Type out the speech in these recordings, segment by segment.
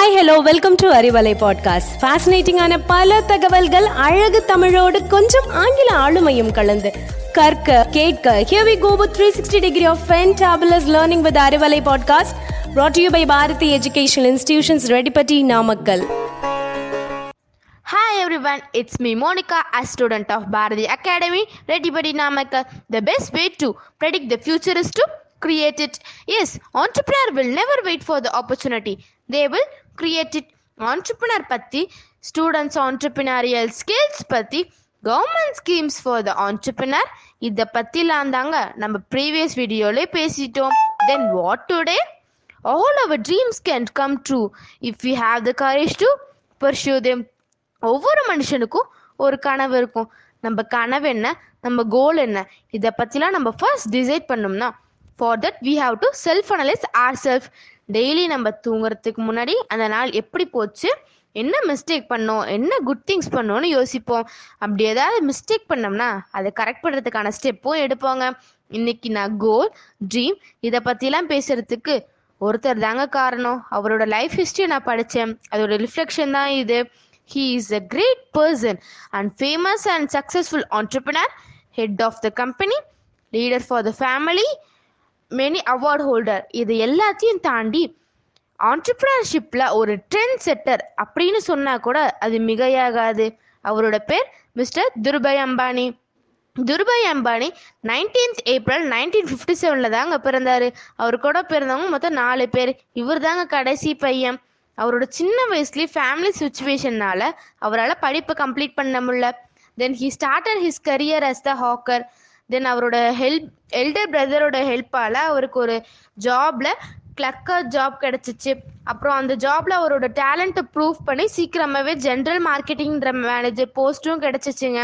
Hi hello welcome to Arivalai podcast ஃபேசினேட்டிங்கான பல தகவல்கள் அழகு தமிழோடு கொஞ்சம் ஆங்கில ஆளுமையும் கலந்து கற்க கேட்க here we go with 360 degree of fantabulous learning with Arivalai podcast brought to you by Bharathi educational institutions Reddipatti Namakkal Hi everyone, it's me Monica, a student of Bharati Academy, Redibadi Namakal. The best way to predict the future is to create it. Yes, entrepreneur will never wait for the opportunity. They will create it. பற்றி students students entrepreneurial பற்றி government schemes for the entrepreneur. இதை பற்றிலாம் தாங்க நம்ம previous வீடியோலே பேசிட்டோம். Then what today all our dreams can come true if you have the courage to pursue them ஒவ்வொரு மனுஷனுக்கும் ஒரு கனவு இருக்கும். நம்ம கனவு என்ன? நம்ம கோல் என்ன? இதை பற்றிலாம் நம்ம ஃபர்ஸ்ட் டிசைட் பண்ணோம்னா for that we have to self analyse or self daily நம்ம தூங்குறதுக்கு முன்னாடி அந்த நாள் எப்படி போச்சு? என்ன மிஸ்டேக் பண்ணோம்? என்ன குட் திங்ஸ் பண்ணோம்னு யோசிப்போம். அப்படி ஏதாவது மிஸ்டேக் பண்ணோம்னா அதை கரெக்ட் பண்ணுறதுக்கான ஸ்டெப்பும் எடுப்போங்க. இன்னைக்கு நான் கோல் ட்ரீம் இதை பற்றிலாம் பேசுறதுக்கு ஒருத்தர் தாங்க காரணம். அவரோட லைஃப் ஹிஸ்ட்ரி நான் படித்தேன் அதோட ரிஃப்ளெக்ஷன் தான் இது. He is a great person and famous and successful entrepreneur head of the company leader for the family many award holder இது எல்லாத்தையும் தாண்டி ஆண்டர்பிரினர்ஷிப்பில் ஒரு ட்ரெண்ட் செட்டர் அப்படின்னு சொன்னால் கூட அது மிகையாகாது. அவரோட பேர் mister Dhirubhai Ambani. Dhirubhai Ambani nineteenth April nineteen fifty செவனில் தாங்க பிறந்தார். அவர் கூட பிறந்தவங்க மொத்தம் நாலு பேர். இவர் தாங்க கடைசி பையன். அவரோட சின்ன வயசுலேயே ஃபேமிலி சுச்சுவேஷன்னால அவரால் படிப்பை கம்ப்ளீட் பண்ண முடியல. Then he started his career as the hawker then அவரோட ஹெல்ப் எல்டர் பிரதரோட ஹெல்ப்பால் அவருக்கு ஒரு ஜாப்ல கிளக்கர் ஜாப் கிடச்சிச்சு. அப்புறம் அந்த ஜாப்ல அவரோட டேலண்ட்டை ப்ரூவ் பண்ணி சீக்கிரமாகவே ஜென்ரல் மார்க்கெட்டிங்ன்ற மேனேஜர் போஸ்ட்டும் கிடச்சிச்சுங்க.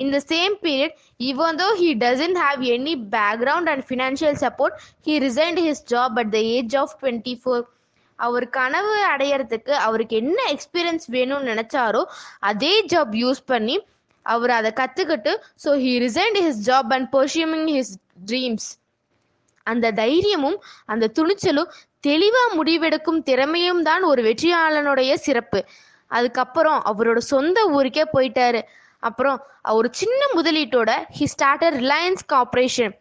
இந்த same period even though he doesn't have any background and financial support he resigned his job at the age of twenty four அவர் கனவு அடையறதுக்கு அவருக்கு என்ன எக்ஸ்பீரியன்ஸ் வேணும்னு நினச்சாரோ அதே ஜாப் யூஸ் பண்ணி அவர் அதை கற்றுக்கிட்டு so he resigned his job and pursuing his dreams அந்த தைரியமும் அந்த துணிச்சலும் தெளிவாக முடிவெடுக்கும் திறமையும் தான் ஒரு வெற்றியாளனுடைய சிறப்பு. அதுக்கப்புறம் அவரோட சொந்த ஊருக்கே போயிட்டாரு. அப்புறம் ஒரு சின்ன முதலீட்டோட he started Reliance corporation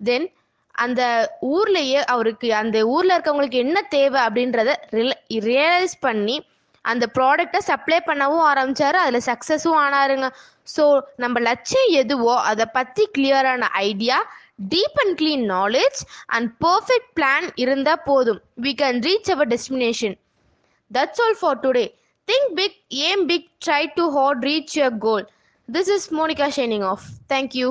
then அந்த ஊர்லேயே அவருக்கு அந்த ஊரில் இருக்கவங்களுக்கு என்ன தேவை அப்படின்றத ரியலைஸ் பண்ணி அந்த ப்ராடக்டை சப்ளை பண்ணவும் ஆரம்பிச்சாரு. அதில் சக்ஸஸும் ஆனாருங்க. ஸோ நம்ம லட்சியம் எதுவோ அதை பற்றி கிளியரான idea deep and clean knowledge and perfect plan இருந்தால் போதும். We can reach our destination that's all for today think big aim big try to hard reach your goal this is Monica shining of thank you.